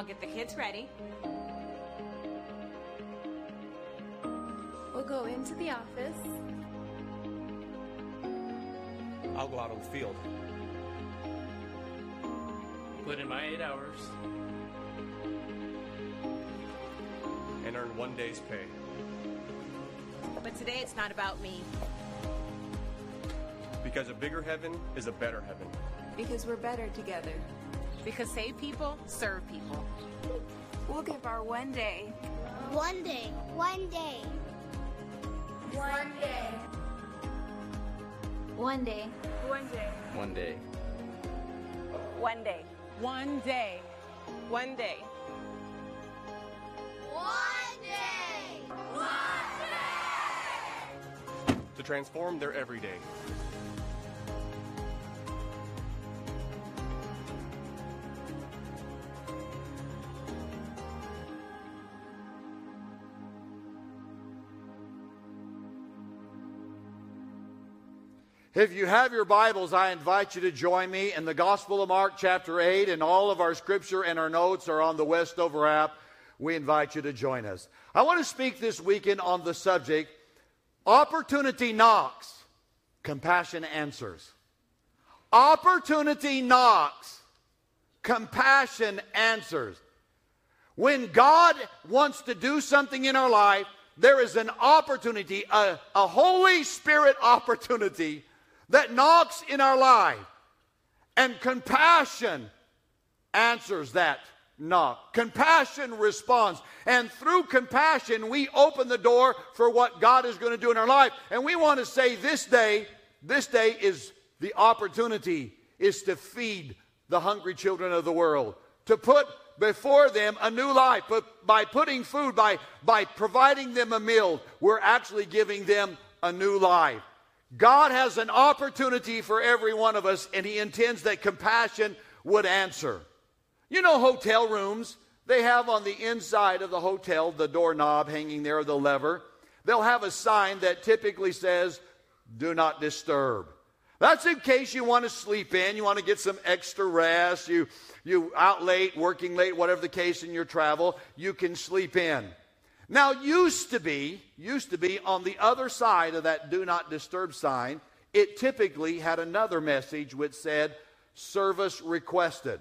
I'll get the kids ready. We'll go into the office. I'll go out on the field. Put in my eight hours. and earn one day's pay. But today it's not about me. Because a bigger heaven is a better heaven. Because we're better together. Because save people, serve people. We'll give our one day. One day. One day. One day. One day. One day. One day. One day. One day. One day. One day. To transform their everyday. If you have your Bibles, I invite you to join me in the Gospel of Mark, chapter 8, and all of our scripture and our notes are on the Westover app. We invite you to join us. I want to speak this weekend on the subject Opportunity knocks, compassion answers. Opportunity knocks, compassion answers. When God wants to do something in our life, there is an opportunity, a, a Holy Spirit opportunity that knocks in our life. And compassion answers that knock. Compassion responds. And through compassion, we open the door for what God is going to do in our life. And we want to say this day, this day is the opportunity is to feed the hungry children of the world, to put before them a new life. But by putting food, by, by providing them a meal, we're actually giving them a new life. God has an opportunity for every one of us, and He intends that compassion would answer. You know, hotel rooms, they have on the inside of the hotel the doorknob hanging there, the lever. They'll have a sign that typically says, Do not disturb. That's in case you want to sleep in, you want to get some extra rest, you, you out late, working late, whatever the case in your travel, you can sleep in. Now, used to be, used to be on the other side of that do not disturb sign, it typically had another message which said service requested.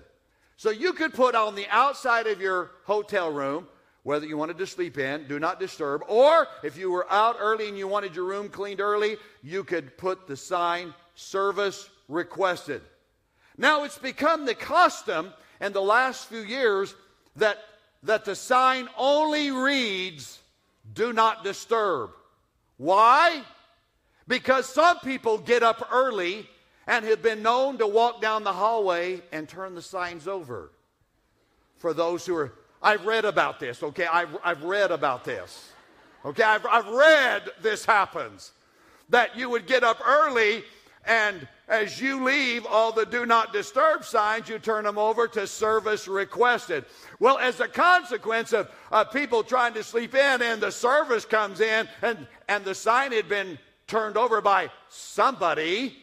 So you could put on the outside of your hotel room, whether you wanted to sleep in, do not disturb, or if you were out early and you wanted your room cleaned early, you could put the sign service requested. Now it's become the custom in the last few years that that the sign only reads, Do not disturb. Why? Because some people get up early and have been known to walk down the hallway and turn the signs over. For those who are, I've read about this, okay? I've, I've read about this. Okay, I've, I've read this happens. That you would get up early and as you leave all the do not disturb signs, you turn them over to service requested. Well, as a consequence of, people trying to sleep in and the service comes in and, and the sign had been turned over by somebody,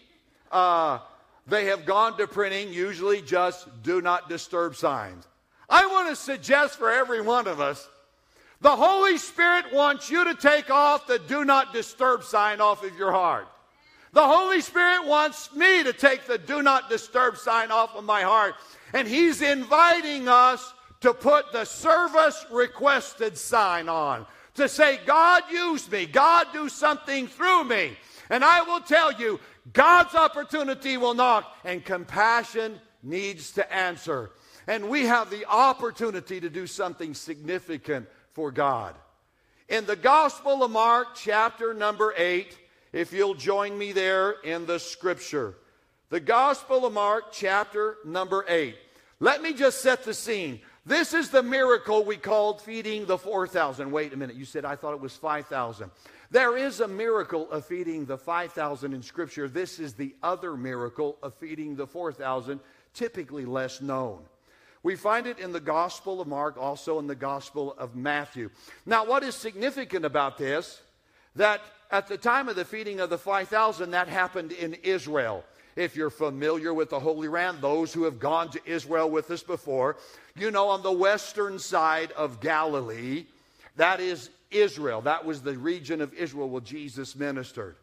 uh, they have gone to printing usually just do not disturb signs. I want to suggest for every one of us the Holy Spirit wants you to take off the do not disturb sign off of your heart. The Holy Spirit wants me to take the do not disturb sign off of my heart. And He's inviting us to put the service requested sign on. To say, God, use me. God, do something through me. And I will tell you, God's opportunity will knock, and compassion needs to answer. And we have the opportunity to do something significant for God. In the Gospel of Mark, chapter number 8, if you'll join me there in the scripture. The Gospel of Mark, chapter number 8. Let me just set the scene. This is the miracle we called feeding the 4,000. Wait a minute, you said I thought it was 5,000. There is a miracle of feeding the 5,000 in Scripture. This is the other miracle of feeding the 4,000, typically less known. We find it in the Gospel of Mark, also in the Gospel of Matthew. Now, what is significant about this? That at the time of the feeding of the 5,000, that happened in Israel. If you're familiar with the Holy Land, those who have gone to Israel with us before, you know on the western side of Galilee, that is Israel. That was the region of Israel where Jesus ministered.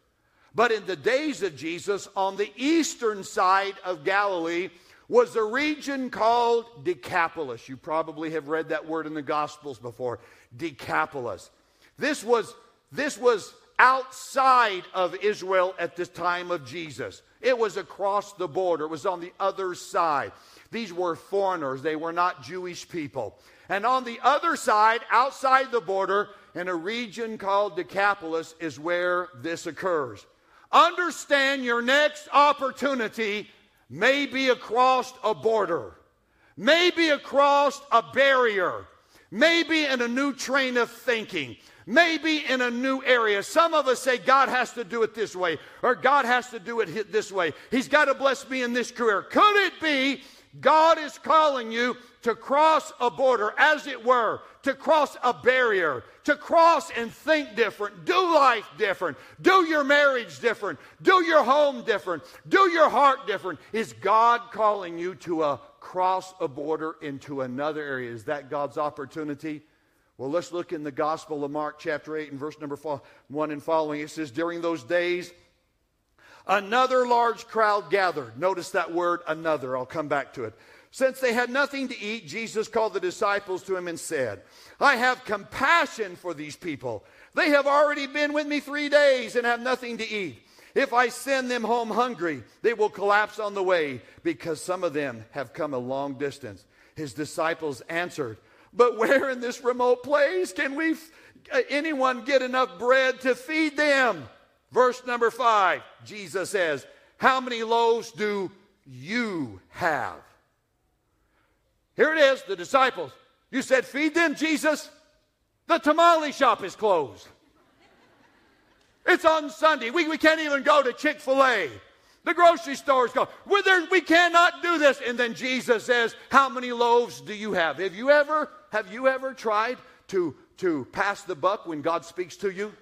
But in the days of Jesus, on the eastern side of Galilee was a region called Decapolis. You probably have read that word in the Gospels before. Decapolis. This was, this was outside of Israel at the time of Jesus. It was across the border, it was on the other side. These were foreigners, they were not Jewish people. And on the other side, outside the border, in a region called Decapolis, is where this occurs. Understand your next opportunity may be across a border, maybe across a barrier, maybe in a new train of thinking maybe in a new area. Some of us say God has to do it this way, or God has to do it this way. He's got to bless me in this career. Could it be God is calling you to cross a border, as it were, to cross a barrier, to cross and think different, do life different, do your marriage different, do your home different, do your heart different? Is God calling you to a cross a border into another area? Is that God's opportunity? Well, let's look in the Gospel of Mark, chapter 8, and verse number 1 and following. It says, During those days, another large crowd gathered. Notice that word, another. I'll come back to it. Since they had nothing to eat, Jesus called the disciples to him and said, I have compassion for these people. They have already been with me three days and have nothing to eat. If I send them home hungry, they will collapse on the way because some of them have come a long distance. His disciples answered, but where in this remote place can we, uh, anyone get enough bread to feed them? Verse number five, Jesus says, How many loaves do you have? Here it is, the disciples. You said, Feed them, Jesus. The tamale shop is closed. It's on Sunday. We, we can't even go to Chick fil A. The grocery store is gone. we cannot do this. And then Jesus says, How many loaves do you have? Have you ever have you ever tried to, to pass the buck when God speaks to you?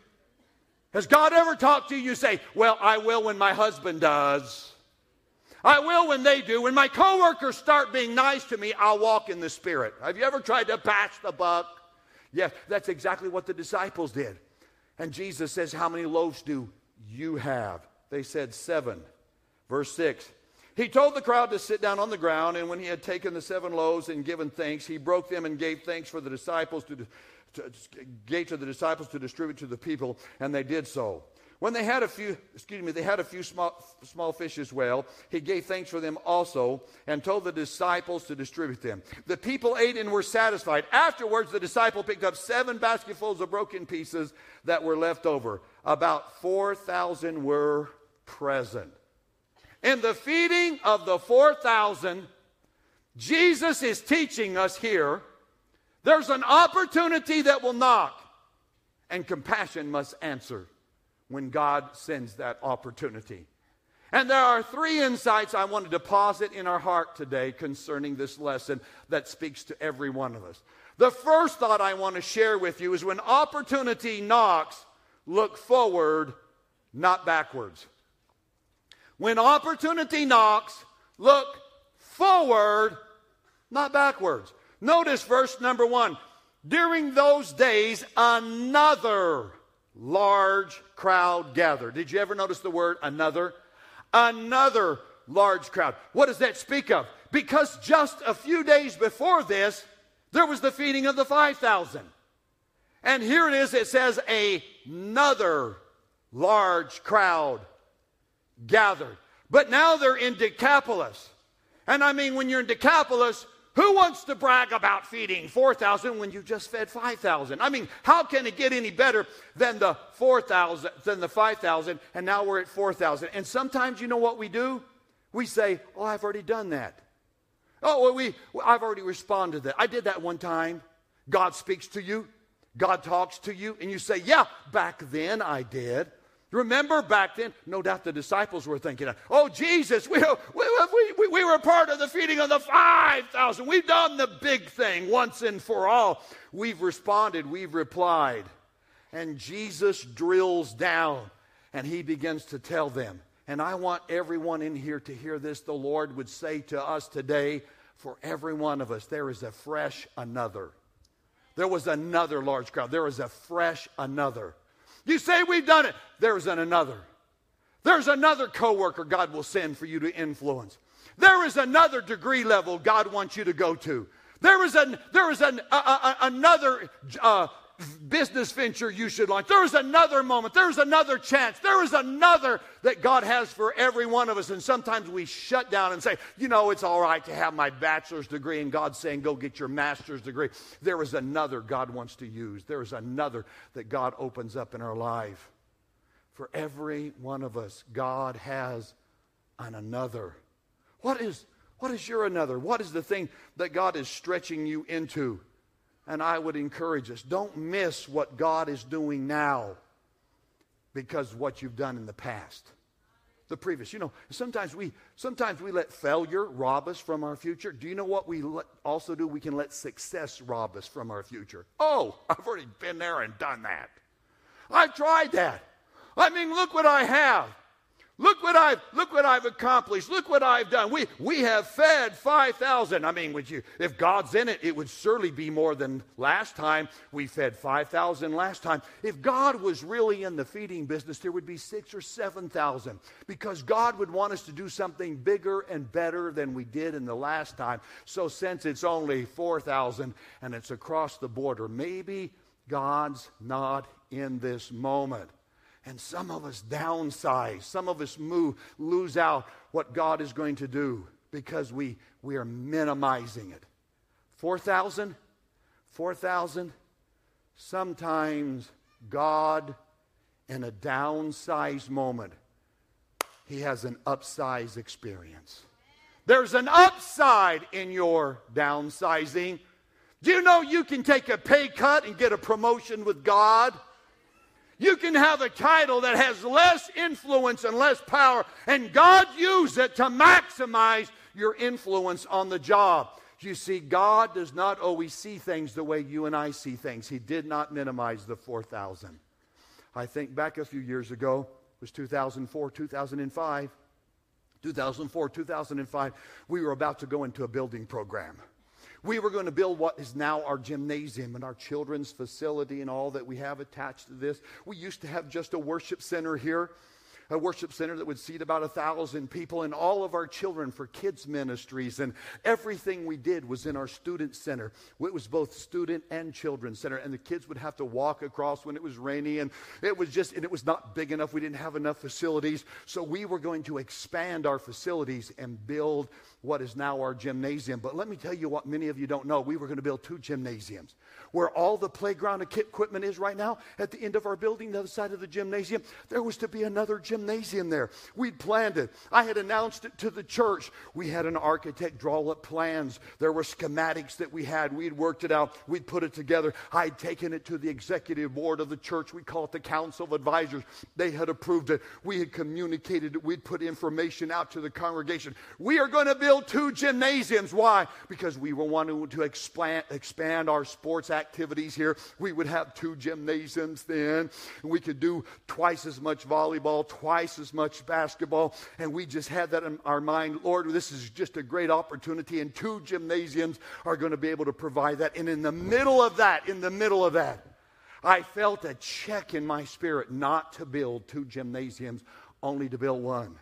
Has God ever talked to you? You say, Well, I will when my husband does. I will when they do. When my coworkers start being nice to me, I'll walk in the Spirit. Have you ever tried to pass the buck? Yes, that's exactly what the disciples did. And Jesus says, How many loaves do you have? They said, Seven. Verse 6 he told the crowd to sit down on the ground, and when he had taken the seven loaves and given thanks, he broke them and gave thanks for the disciples to, to gave to the disciples to distribute to the people, and they did so. When they had a few, excuse me, they had a few small, small fish as well. He gave thanks for them also and told the disciples to distribute them. The people ate and were satisfied. Afterwards, the disciple picked up seven basketfuls of broken pieces that were left over. About 4,000 were present. In the feeding of the 4,000, Jesus is teaching us here there's an opportunity that will knock, and compassion must answer when God sends that opportunity. And there are three insights I want to deposit in our heart today concerning this lesson that speaks to every one of us. The first thought I want to share with you is when opportunity knocks, look forward, not backwards. When opportunity knocks, look forward, not backwards. Notice verse number one. During those days, another large crowd gathered. Did you ever notice the word another? Another large crowd. What does that speak of? Because just a few days before this, there was the feeding of the 5,000. And here it is, it says another large crowd gathered. But now they're in Decapolis. And I mean, when you're in Decapolis, who wants to brag about feeding 4,000 when you just fed 5,000? I mean, how can it get any better than the 4,000, than the 5,000, and now we're at 4,000? And sometimes, you know what we do? We say, oh, I've already done that. Oh, well, we, I've already responded to that. I did that one time. God speaks to you. God talks to you, and you say, yeah, back then I did. Remember back then, no doubt the disciples were thinking, oh, Jesus, we, we, we, we were part of the feeding of the 5,000. We've done the big thing once and for all. We've responded, we've replied. And Jesus drills down and he begins to tell them, And I want everyone in here to hear this. The Lord would say to us today, for every one of us, there is a fresh another. There was another large crowd. There was a fresh another. You say we've done it. There's an another. There's another coworker God will send for you to influence. There is another degree level God wants you to go to. There is, an, there is an, another uh, business venture you should launch. There is another moment. There's another chance. There is another that God has for every one of us. And sometimes we shut down and say, you know, it's all right to have my bachelor's degree, and God's saying, go get your master's degree. There is another God wants to use. There is another that God opens up in our life. For every one of us, God has an another. What is, what is your another? What is the thing that God is stretching you into? And I would encourage us don't miss what God is doing now because what you've done in the past. The previous. You know, sometimes we sometimes we let failure rob us from our future. Do you know what we also do? We can let success rob us from our future. Oh, I've already been there and done that. I've tried that. I mean, look what I have. Look what I've look what I've accomplished. Look what I've done. We we have fed 5,000. I mean, would you if God's in it, it would surely be more than last time. We fed 5,000 last time. If God was really in the feeding business, there would be 6 or 7,000 because God would want us to do something bigger and better than we did in the last time. So since it's only 4,000 and it's across the border, maybe God's not in this moment. And some of us downsize. Some of us move, lose out what God is going to do because we, we are minimizing it. 4,000? 4,000? Sometimes God, in a downsized moment, he has an upsize experience. There's an upside in your downsizing. Do you know you can take a pay cut and get a promotion with God? You can have a title that has less influence and less power, and God use it to maximize your influence on the job. You see, God does not always see things the way you and I see things. He did not minimize the 4,000. I think back a few years ago, it was 2004, 2005. 2004, 2005, we were about to go into a building program. We were going to build what is now our gymnasium and our children's facility and all that we have attached to this. We used to have just a worship center here a worship center that would seat about a thousand people, and all of our children for kids' ministries. And everything we did was in our student center. It was both student and children center. And the kids would have to walk across when it was rainy, and it was just, and it was not big enough. We didn't have enough facilities. So we were going to expand our facilities and build what is now our gymnasium. But let me tell you what many of you don't know. We were going to build two gymnasiums. Where all the playground equipment is right now, at the end of our building, the other side of the gymnasium, there was to be another gymnasium there. We'd planned it. I had announced it to the church. We had an architect draw up plans. There were schematics that we had. We'd worked it out. We'd put it together. I'd taken it to the executive board of the church. We call it the Council of Advisors. They had approved it. We had communicated it. We'd put information out to the congregation. We are going to build two gymnasiums. Why? Because we were wanting to expand, expand our sports activities here. We would have two gymnasiums then. We could do twice as much volleyball, twice as much basketball. And we just had that in our mind. Lord, this is just a great opportunity. And two gymnasiums are going to be able to provide that. And in the middle of that, in the middle of that, I felt a check in my spirit not to build two gymnasiums, only to build one.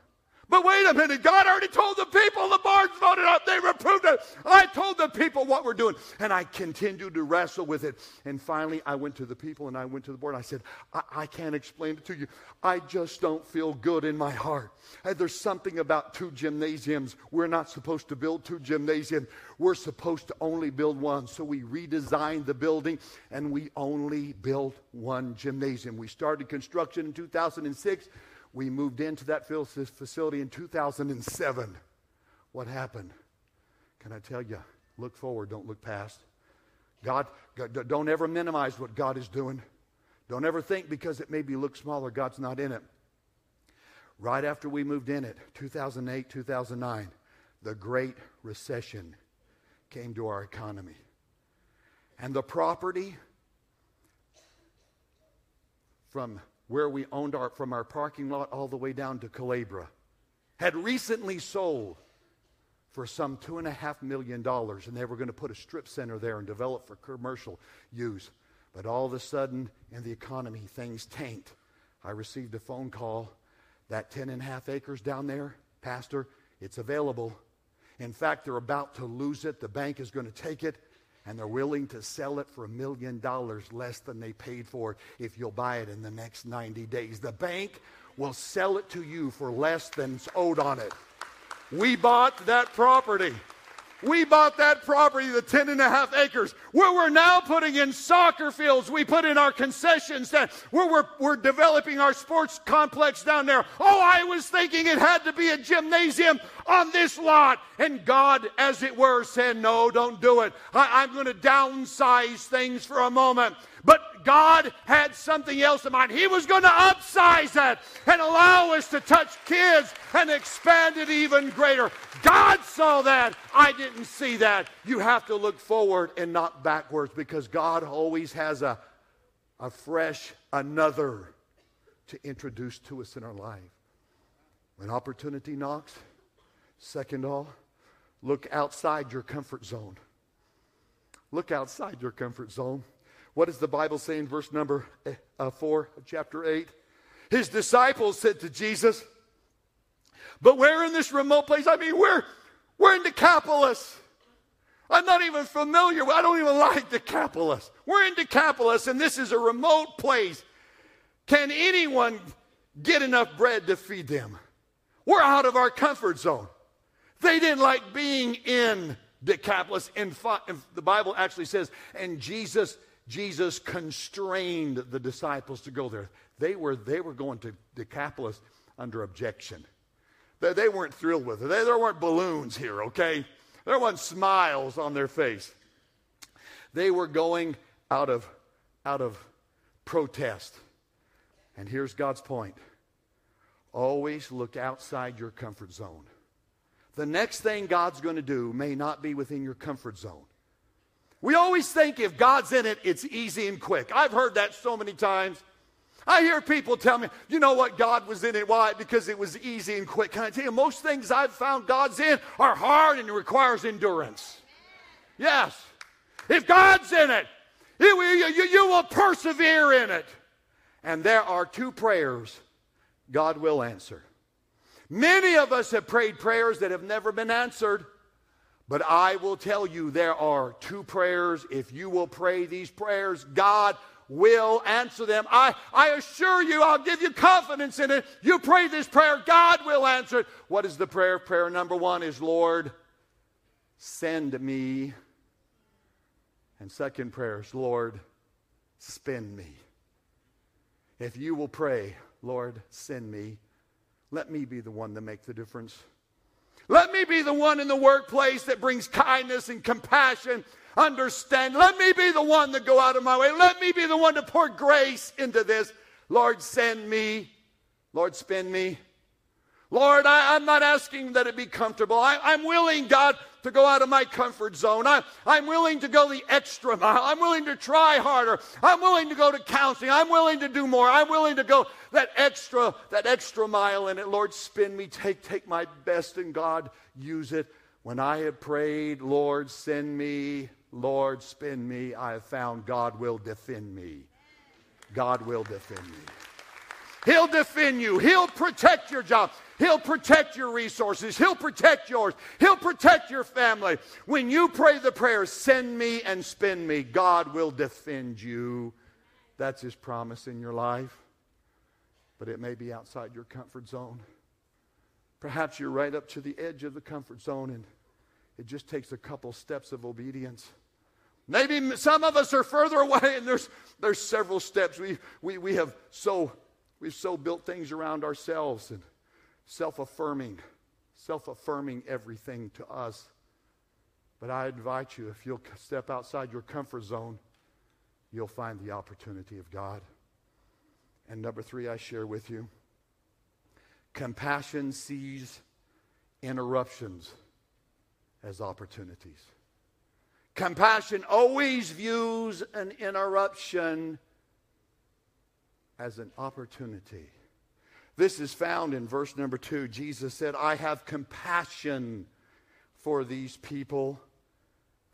But wait a minute, God already told the people, the boards voted up. they approved it. I told the people what we're doing. And I continued to wrestle with it. And finally, I went to the people and I went to the board. I said, I, I can't explain it to you. I just don't feel good in my heart. And there's something about two gymnasiums. We're not supposed to build two gymnasiums. We're supposed to only build one. So we redesigned the building and we only built one gymnasium. We started construction in 2006. We moved into that facility in 2007. What happened? Can I tell you? Look forward, don't look past. God, God, don't ever minimize what God is doing. Don't ever think because it maybe looks smaller, God's not in it. Right after we moved in it, 2008, 2009, the Great Recession came to our economy. And the property from where we owned our, from our parking lot all the way down to Calabria, had recently sold for some two and a half million dollars, and they were going to put a strip center there and develop for commercial use. But all of a sudden, in the economy, things tanked. I received a phone call that 10 and a half acres down there, Pastor, it's available. In fact, they're about to lose it. The bank is going to take it, and they're willing to sell it for a million dollars less than they paid for it if you'll buy it in the next 90 days. The bank will sell it to you for less than's owed on it. We bought that property. We bought that property, the 10 and a half acres, where we're now putting in soccer fields. We put in our concession stand, where we're, we're developing our sports complex down there. Oh, I was thinking it had to be a gymnasium on this lot. And God, as it were, said, No, don't do it. I, I'm going to downsize things for a moment. But God had something else in mind. He was going to upsize that and allow us to touch kids and expand it even greater. God saw that. I didn't see that. You have to look forward and not backwards because God always has a, a fresh another to introduce to us in our life. When opportunity knocks, second all, look outside your comfort zone. Look outside your comfort zone. What does the Bible say in verse number eh, uh, 4 chapter 8? His disciples said to Jesus, But we're in this remote place. I mean, we're, we're in Decapolis. I'm not even familiar. I don't even like Decapolis. We're in Decapolis, and this is a remote place. Can anyone get enough bread to feed them? We're out of our comfort zone. They didn't like being in Decapolis. In the Bible actually says, and Jesus Jesus constrained the disciples to go there. They were, they were going to Decapolis under objection. They, they weren't thrilled with it. They, there weren't balloons here, okay? There weren't smiles on their face. They were going out of, out of protest. And here's God's point always look outside your comfort zone. The next thing God's going to do may not be within your comfort zone. We always think if God's in it, it's easy and quick. I've heard that so many times. I hear people tell me, you know what, God was in it. Why? Because it was easy and quick. Can I tell you, most things I've found God's in are hard and requires endurance. Yes. If God's in it, you, you, you will persevere in it. And there are two prayers God will answer. Many of us have prayed prayers that have never been answered. But I will tell you there are two prayers. If you will pray these prayers, God will answer them. I, I assure you, I'll give you confidence in it. You pray this prayer, God will answer it. What is the prayer? Prayer number one is, Lord, send me. And second prayer is, Lord, spend me. If you will pray, Lord, send me, let me be the one to make the difference. Let me be the one in the workplace that brings kindness and compassion, understand. Let me be the one to go out of my way. Let me be the one to pour grace into this. Lord, send me. Lord, spend me. Lord, I, am not asking that it be comfortable. I, I'm willing, God, to go out of my comfort zone. I, I'm willing to go the extra mile. I'm willing to try harder. I'm willing to go to counseling. I'm willing to do more. I'm willing to go that extra, that extra mile in it. Lord, spin me. Take, take my best and God use it. When I have prayed, Lord, send me. Lord, spin me. I have found God will defend me. God will defend me. He'll defend you. He'll protect your job. He'll protect your resources. He'll protect yours. He'll protect your family. When you pray the prayer, send me and spend me, God will defend you. That's His promise in your life. But it may be outside your comfort zone. Perhaps you're right up to the edge of the comfort zone and it just takes a couple steps of obedience. Maybe some of us are further away and there's, there's several steps. We, we, we have so We've so built things around ourselves and self affirming, self affirming everything to us. But I invite you, if you'll step outside your comfort zone, you'll find the opportunity of God. And number three, I share with you compassion sees interruptions as opportunities. Compassion always views an interruption as an opportunity. This is found in verse number two. Jesus said, I have compassion for these people.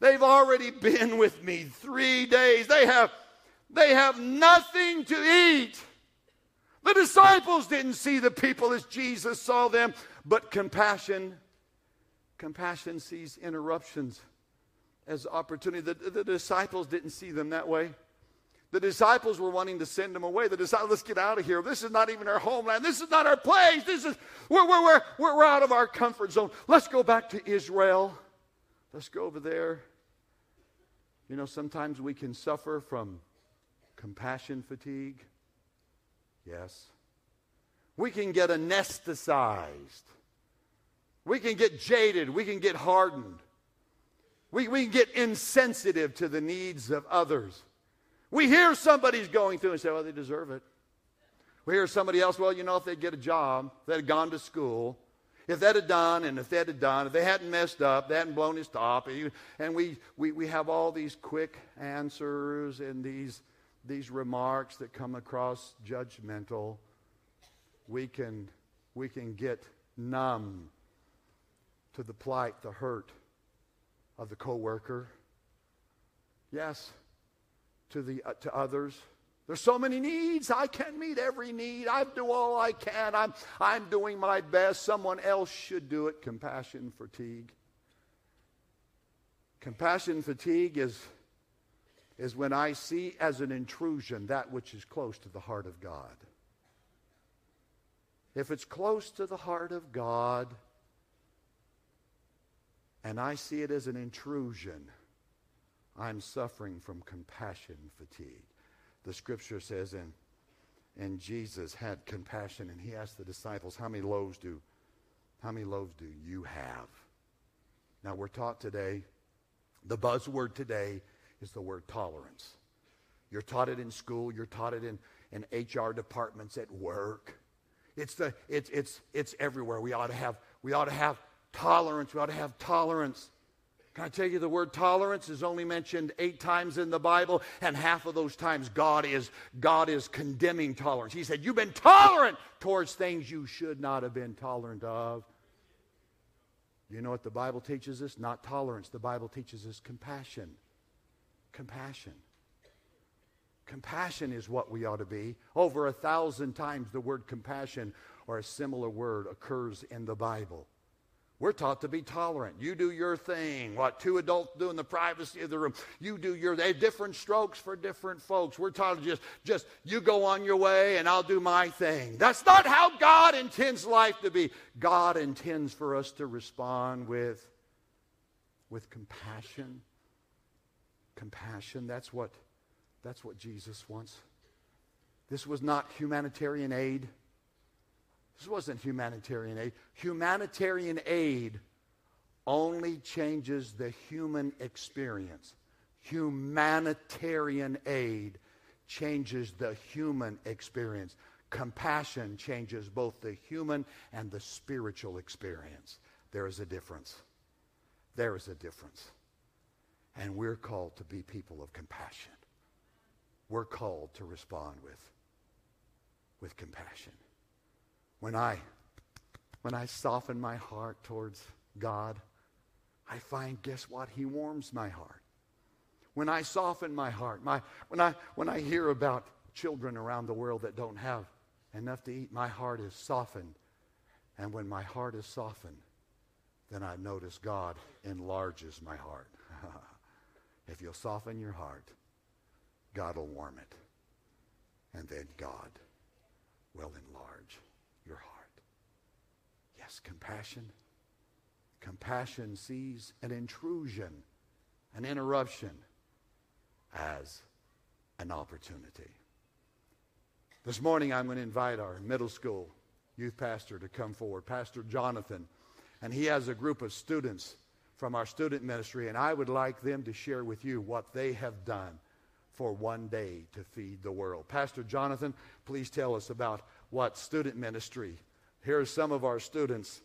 They've already been with me three days. They have, they have nothing to eat. The disciples didn't see the people as Jesus saw them, but compassion, compassion sees interruptions as opportunity. The, the disciples didn't see them that way. The disciples were wanting to send them away. The disciples, let's get out of here. This is not even our homeland. This is not our place. This is, we're, we're, we're, we're out of our comfort zone. Let's go back to Israel. Let's go over there. You know, sometimes we can suffer from compassion fatigue. Yes. We can get anesthetized. We can get jaded. We can get hardened. We, we can get insensitive to the needs of others. We hear somebody's going through and say, well, they deserve it. We hear somebody else, well, you know, if they'd get a job, if they'd gone to school, if they'd have done, and if they'd have done, if they hadn't messed up, they hadn't blown his top, and we, we, we have all these quick answers and these, these remarks that come across judgmental, we can, we can get numb to the plight, the hurt of the coworker. Yes, to, the, uh, to others. There's so many needs. I can't meet every need. I do all I can. I'm, I'm doing my best. Someone else should do it. Compassion fatigue. Compassion fatigue is, is when I see as an intrusion that which is close to the heart of God. If it's close to the heart of God and I see it as an intrusion, I'm suffering from compassion fatigue. The scripture says, and, and Jesus had compassion, and he asked the disciples, How many loaves do how many loaves do you have? Now we're taught today, the buzzword today is the word tolerance. You're taught it in school, you're taught it in, in HR departments at work. It's the it's it's it's everywhere. We ought to have we ought to have tolerance. We ought to have tolerance. Can I tell you the word tolerance is only mentioned eight times in the Bible, and half of those times God is God is condemning tolerance. He said, You've been tolerant towards things you should not have been tolerant of. You know what the Bible teaches us? Not tolerance. The Bible teaches us compassion. Compassion. Compassion is what we ought to be. Over a thousand times the word compassion or a similar word occurs in the Bible. We're taught to be tolerant. You do your thing. What two adults do in the privacy of the room. You do your they have different strokes for different folks. We're taught to just just you go on your way and I'll do my thing. That's not how God intends life to be. God intends for us to respond with with compassion. Compassion, that's what that's what Jesus wants. This was not humanitarian aid. This wasn't humanitarian aid. Humanitarian aid only changes the human experience. Humanitarian aid changes the human experience. Compassion changes both the human and the spiritual experience. There is a difference. There is a difference. And we're called to be people of compassion. We're called to respond with, with compassion. When I, when I soften my heart towards God, I find, guess what? He warms my heart. When I soften my heart, my, when, I, when I hear about children around the world that don't have enough to eat, my heart is softened. And when my heart is softened, then I notice God enlarges my heart. if you'll soften your heart, God will warm it. And then God will enlarge. Yes, compassion. Compassion sees an intrusion, an interruption as an opportunity. This morning, I'm going to invite our middle school youth pastor to come forward, Pastor Jonathan. And he has a group of students from our student ministry, and I would like them to share with you what they have done for one day to feed the world. Pastor Jonathan, please tell us about what student ministry. Here are some of our students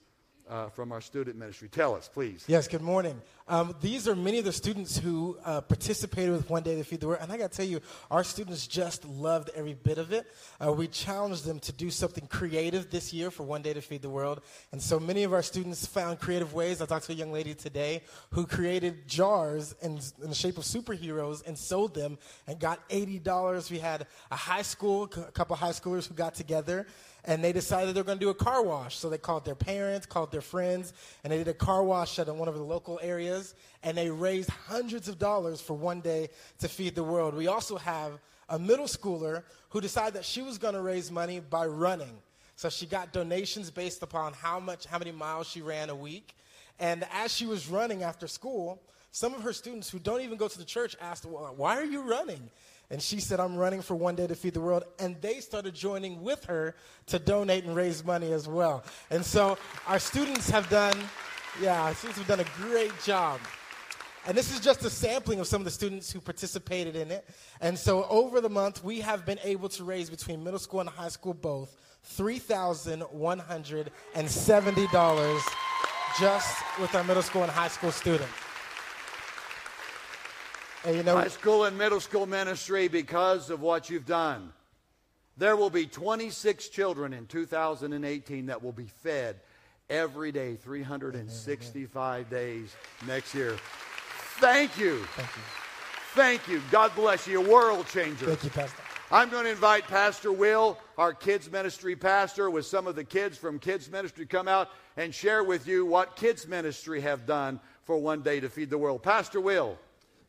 uh, from our student ministry. Tell us, please. Yes, good morning. Um, these are many of the students who uh, participated with One Day to Feed the World. And I got to tell you, our students just loved every bit of it. Uh, we challenged them to do something creative this year for One Day to Feed the World. And so many of our students found creative ways. I talked to a young lady today who created jars in, in the shape of superheroes and sold them and got $80. We had a high school, a couple high schoolers who got together and they decided they're going to do a car wash. So they called their parents, called their friends, and they did a car wash at one of the local areas, and they raised hundreds of dollars for one day to feed the world. We also have a middle schooler who decided that she was going to raise money by running. So she got donations based upon how much, how many miles she ran a week. And as she was running after school, some of her students who don't even go to the church asked, well, Why are you running? And she said, I'm running for One Day to Feed the World. And they started joining with her to donate and raise money as well. And so our students have done, yeah, students have done a great job. And this is just a sampling of some of the students who participated in it. And so over the month, we have been able to raise between middle school and high school both $3,170 just with our middle school and high school students. And you know, high school and middle school ministry because of what you've done. There will be 26 children in 2018 that will be fed every day, 365 days next year. Thank you. Thank you. Thank you. God bless you. A world changer. Thank you, Pastor. I'm going to invite Pastor Will, our kids ministry pastor, with some of the kids from kids ministry, come out and share with you what kids ministry have done for one day to feed the world. Pastor Will.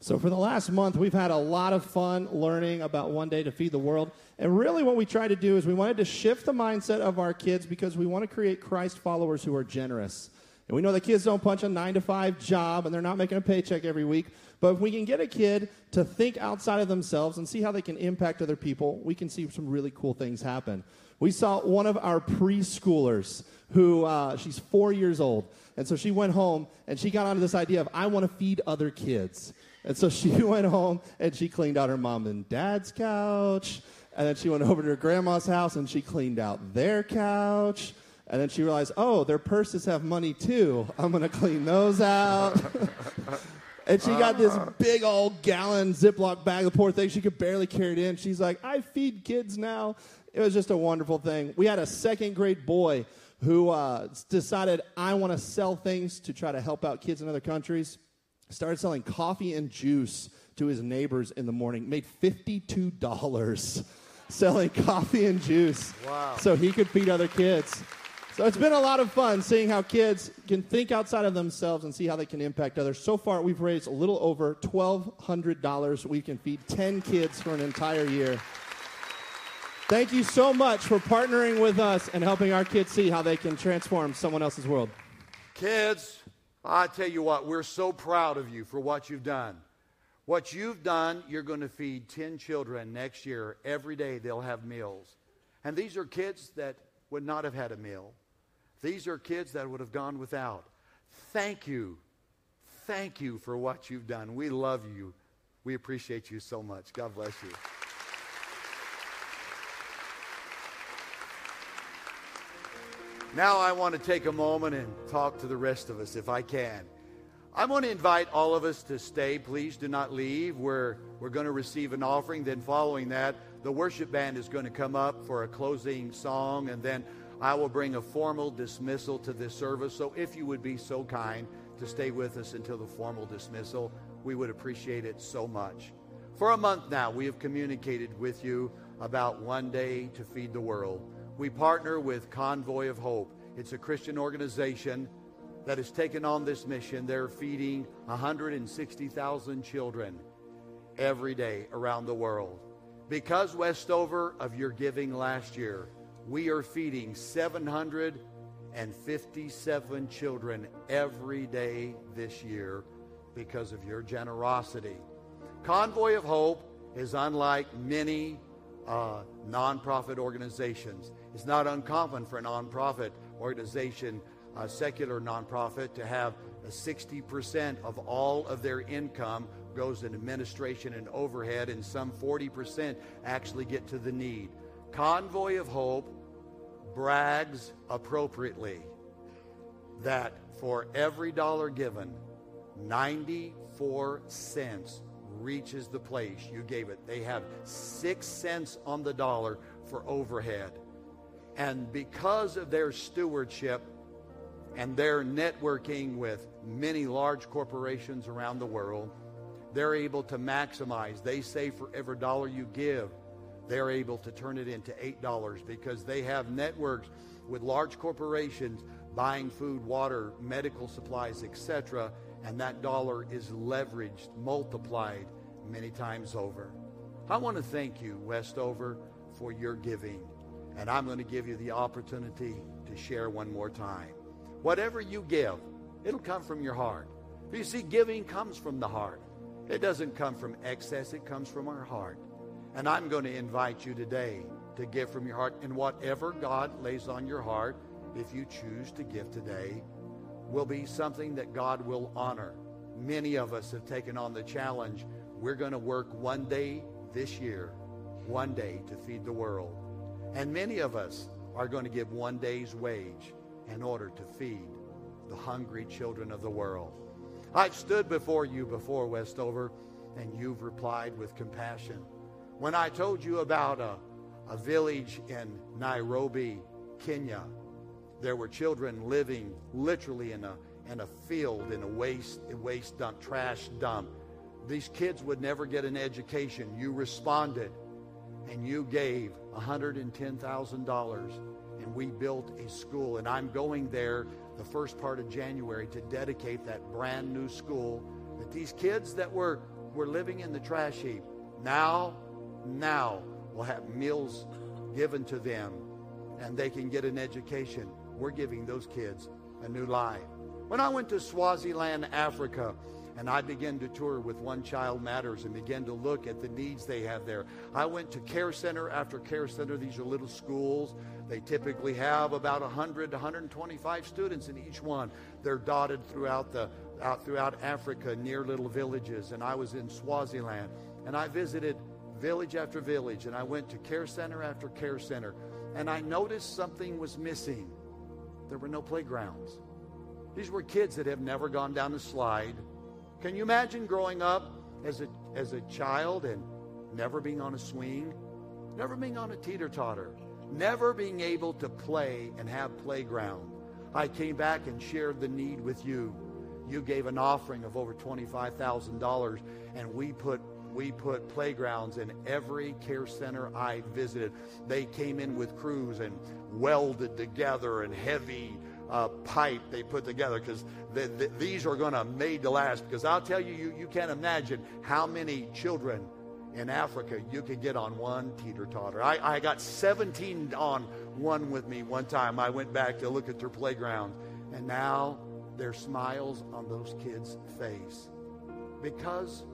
So, for the last month, we've had a lot of fun learning about One Day to Feed the World. And really, what we tried to do is we wanted to shift the mindset of our kids because we want to create Christ followers who are generous. And we know that kids don't punch a nine to five job and they're not making a paycheck every week. But if we can get a kid to think outside of themselves and see how they can impact other people, we can see some really cool things happen. We saw one of our preschoolers who, uh, she's four years old. And so she went home and she got onto this idea of, I want to feed other kids. And so she went home and she cleaned out her mom and dad's couch. And then she went over to her grandma's house and she cleaned out their couch. And then she realized, oh, their purses have money too. I'm going to clean those out. and she got this big old gallon Ziploc bag. The poor thing, she could barely carry it in. She's like, I feed kids now. It was just a wonderful thing. We had a second grade boy who uh, decided, I want to sell things to try to help out kids in other countries started selling coffee and juice to his neighbors in the morning, made $52 selling coffee and juice wow. so he could feed other kids. So it's been a lot of fun seeing how kids can think outside of themselves and see how they can impact others. So far, we've raised a little over $1,200. We can feed 10 kids for an entire year. Thank you so much for partnering with us and helping our kids see how they can transform someone else's world. Kids, I tell you what, we're so proud of you for what you've done. What you've done, you're going to feed 10 children next year. Every day they'll have meals. And these are kids that would not have had a meal. These are kids that would have gone without. Thank you. Thank you for what you've done. We love you. We appreciate you so much. God bless you. Now I want to take a moment and talk to the rest of us if I can. I want to invite all of us to stay. Please do not leave. We're, we're going to receive an offering. Then, following that, the worship band is going to come up for a closing song, and then I will bring a formal dismissal to this service. So, if you would be so kind to stay with us until the formal dismissal, we would appreciate it so much. For a month now, we have communicated with you about one day to feed the world we partner with Convoy of Hope. It's a Christian organization that has taken on this mission. They're feeding 160,000 children every day around the world. Because, Westover, of your giving last year, we are feeding 757 children every day this year because of your generosity. Convoy of Hope is unlike many uh, nonprofit organizations. It's not uncommon for a nonprofit organization, a secular nonprofit, to have 60% of all of their income goes in administration and overhead, and some 40% actually get to the need. Convoy of Hope brags appropriately. that for every dollar given, 94 cents reaches the place you gave it. They have six cents on the dollar for overhead. And because of their stewardship and their networking with many large corporations around the world, they're able to maximize. They say for every dollar you give, they're able to turn it into $8 because they have networks with large corporations buying food, water, medical supplies, etc. And that dollar is leveraged, multiplied many times over. I want to thank you, Westover, for your giving. And I'm going to give you the opportunity to share one more time. Whatever you give, it'll come from your heart. You see, giving comes from the heart. It doesn't come from excess, it comes from our heart. And I'm going to invite you today to give from your heart. And whatever God lays on your heart, if you choose to give today, will be something that God will honor. Many of us have taken on the challenge. We're going to work one day this year, one day to feed the world. And many of us are going to give one day's wage in order to feed the hungry children of the world. I've stood before you before, Westover, and you've replied with compassion. When I told you about a, a village in Nairobi, Kenya, there were children living literally in a, in a field, in a waste, waste dump, trash dump. These kids would never get an education. You responded and you gave $110,000 and we built a school. And I'm going there the first part of January to dedicate that brand new school that these kids that were, were living in the trash heap now, now will have meals given to them and they can get an education. We're giving those kids a new life. When I went to Swaziland, Africa, and I began to tour with One Child Matters and began to look at the needs they have there. I went to care center after care center. These are little schools. They typically have about 100 to 125 students in each one. They're dotted throughout the out throughout Africa near little villages. And I was in Swaziland and I visited village after village and I went to care center after care center and I noticed something was missing. There were no playgrounds. These were kids that have never gone down a slide can you imagine growing up as a, as a child and never being on a swing, never being on a teeter totter, never being able to play and have playground? I came back and shared the need with you. You gave an offering of over $25,000 and we put we put playgrounds in every care center I visited. They came in with crews and welded together and heavy uh, pipe they put together because the, the, these are going to made to last. Because I'll tell you, you, you can't imagine how many children in Africa you could get on one teeter totter. I, I got 17 on one with me one time. I went back to look at their playground, and now there's smiles on those kids' face because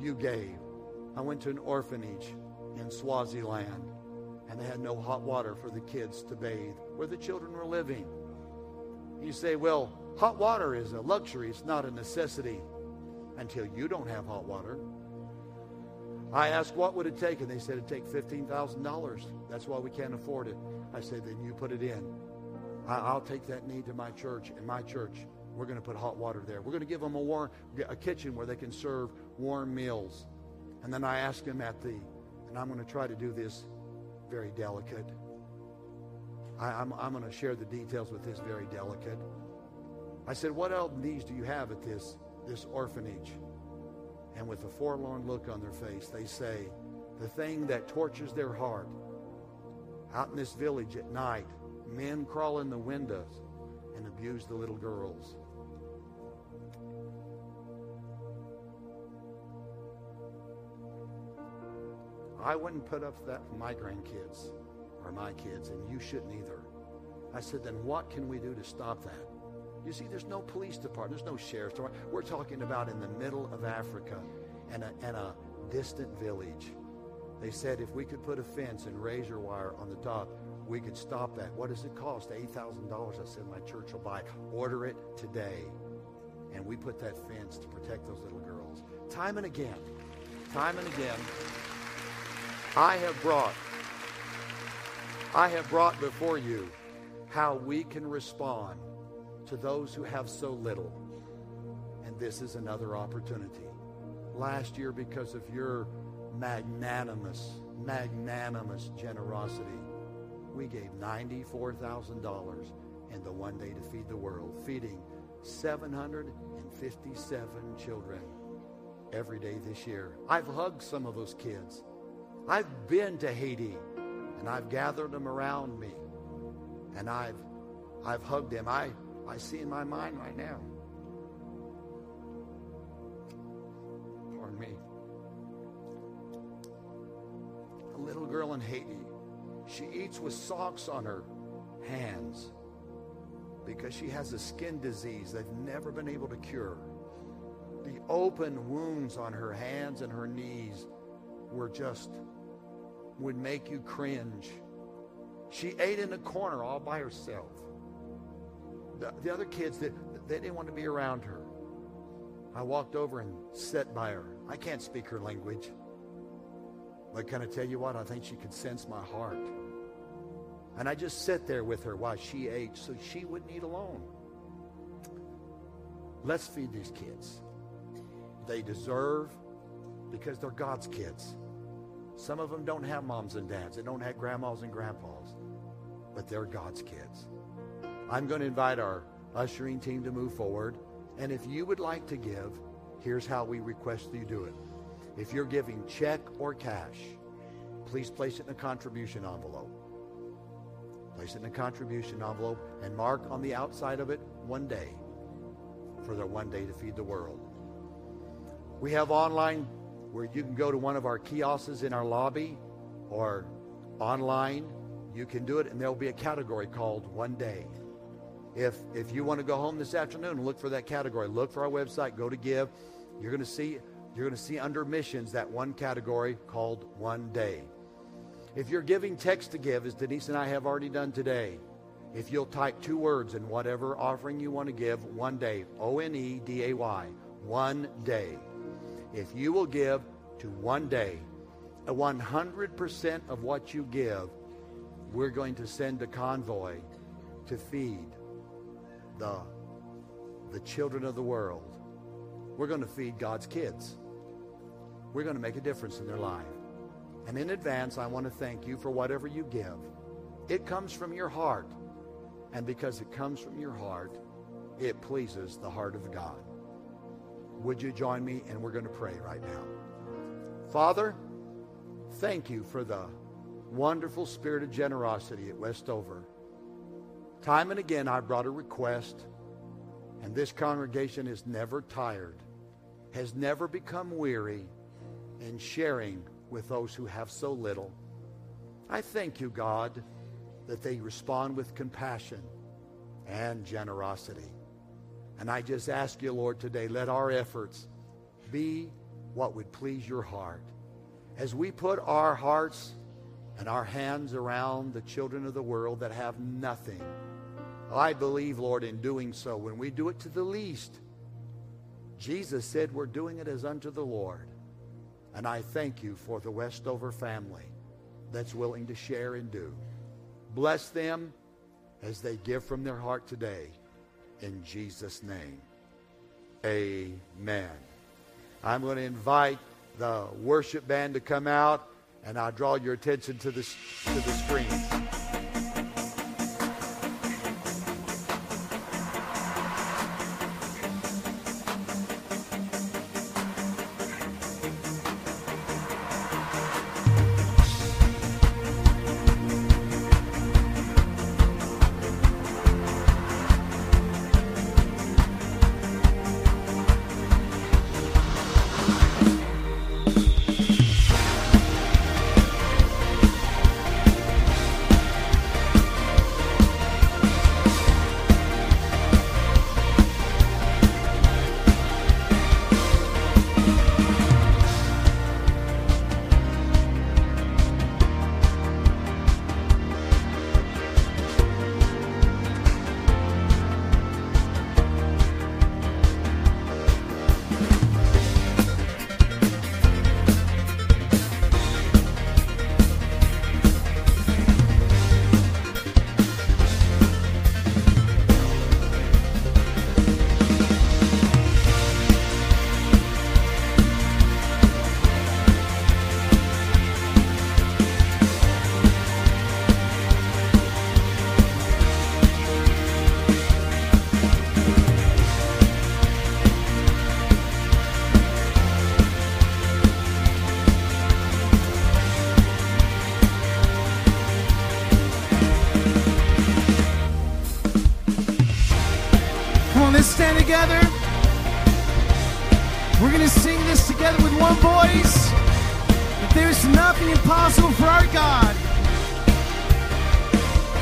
you gave. I went to an orphanage in Swaziland, and they had no hot water for the kids to bathe where the children were living. You say, well, hot water is a luxury, it's not a necessity until you don't have hot water. I asked, what would it take? And they said it'd take $15,000. That's why we can't afford it. I said, then you put it in. I'll take that need to my church. In my church, we're going to put hot water there. We're going to give them a, warm, a kitchen where they can serve warm meals. And then I asked him at the, and I'm going to try to do this very delicate. I, am I'm, I'm going to share the details with this very delicate. I said, what else needs do you have at this, this orphanage? And with a forlorn look on their face, they say, the thing that tortures their heart, out in this village at night, men crawl in the windows and abuse the little girls. I wouldn't put up that for my grandkids or my kids, and you shouldn't either. I said, then what can we do to stop that? You see, there's no police department, there's no sheriff's department. We're talking about in the middle of Africa and a, and a distant village. They said if we could put a fence and razor wire on the top, we could stop that. What does it cost? $8,000. I said, my church will buy it. Order it today. And we put that fence to protect those little girls. Time and again, time and again, I have brought I have brought before you how we can respond to those who have so little. And this is another opportunity. Last year, because of your magnanimous, magnanimous generosity, we gave $94,000 in the one day to feed the world, feeding 757 children every day this year. I've hugged some of those kids. I've been to Haiti and I've gathered them around me and I've I've hugged them. I I see in my mind right now. Pardon me. A little girl in Haiti. She eats with socks on her hands because she has a skin disease they've never been able to cure. The open wounds on her hands and her knees were just, would make you cringe. She ate in a corner all by herself. The, the other kids, they, they didn't want to be around her. I walked over and sat by her. I can't speak her language. But can I tell you what? I think she could sense my heart. And I just sat there with her while she ate so she wouldn't eat alone. Let's feed these kids. They deserve because they're God's kids. Some of them don't have moms and dads. They don't have grandmas and grandpas. But they're God's kids. I'm going to invite our ushering team to move forward. And if you would like to give, here's how we request that you do it. If you're giving check or cash, please place it in a contribution envelope. Place it in a contribution envelope and mark on the outside of it one day for their one day to feed the world. We have online where you can go to one of our kiosks in our lobby or online. You can do it, and there'll be a category called One Day. If, if you want to go home this afternoon look for that category, look for our website, go to Give. You're going to see you're going to see under missions that one category called One Day. If you're giving text to give, as Denise and I have already done today, if you'll type two words in whatever offering you want to give, one day, O N E D A Y, one day. If you will give to one day, 100% of what you give, we're going to send a convoy to feed the, the children of the world. We're going to feed God's kids. We're going to make a difference in their life. And in advance, I want to thank you for whatever you give. It comes from your heart. And because it comes from your heart, it pleases the heart of God. Would you join me? And we're going to pray right now. Father, thank you for the wonderful spirit of generosity at Westover. Time and again, I brought a request, and this congregation is never tired, has never become weary in sharing with those who have so little. I thank you, God, that they respond with compassion and generosity. And I just ask you, Lord, today, let our efforts be what would please your heart. As we put our hearts and our hands around the children of the world that have nothing, I believe, Lord, in doing so, when we do it to the least, Jesus said we're doing it as unto the Lord. And I thank you for the Westover family that's willing to share and do. Bless them as they give from their heart today. In Jesus' name, amen. I'm going to invite the worship band to come out, and I'll draw your attention to the, to the screens. gonna stand together. We're going to sing this together with one voice. That there's nothing impossible for our God.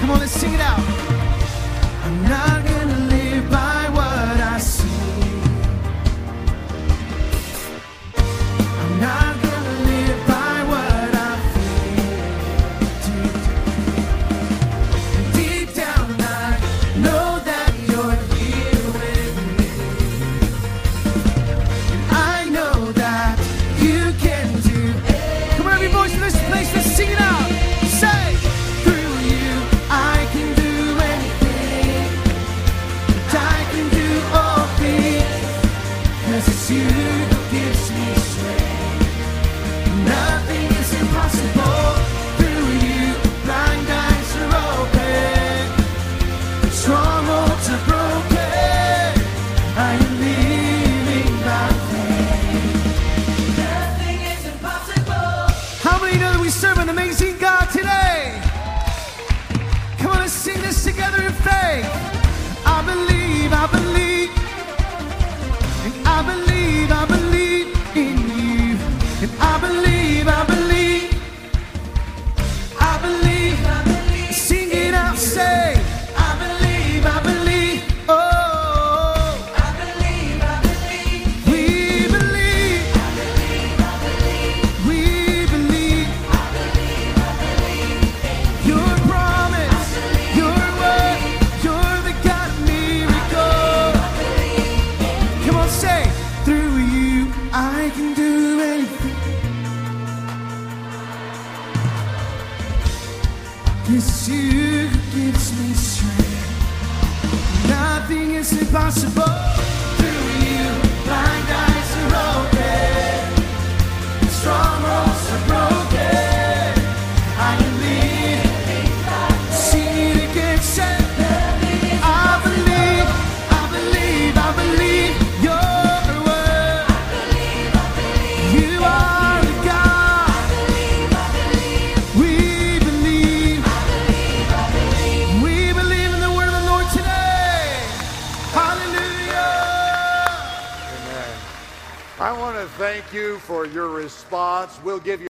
Come on, let's sing it out. We'll give you.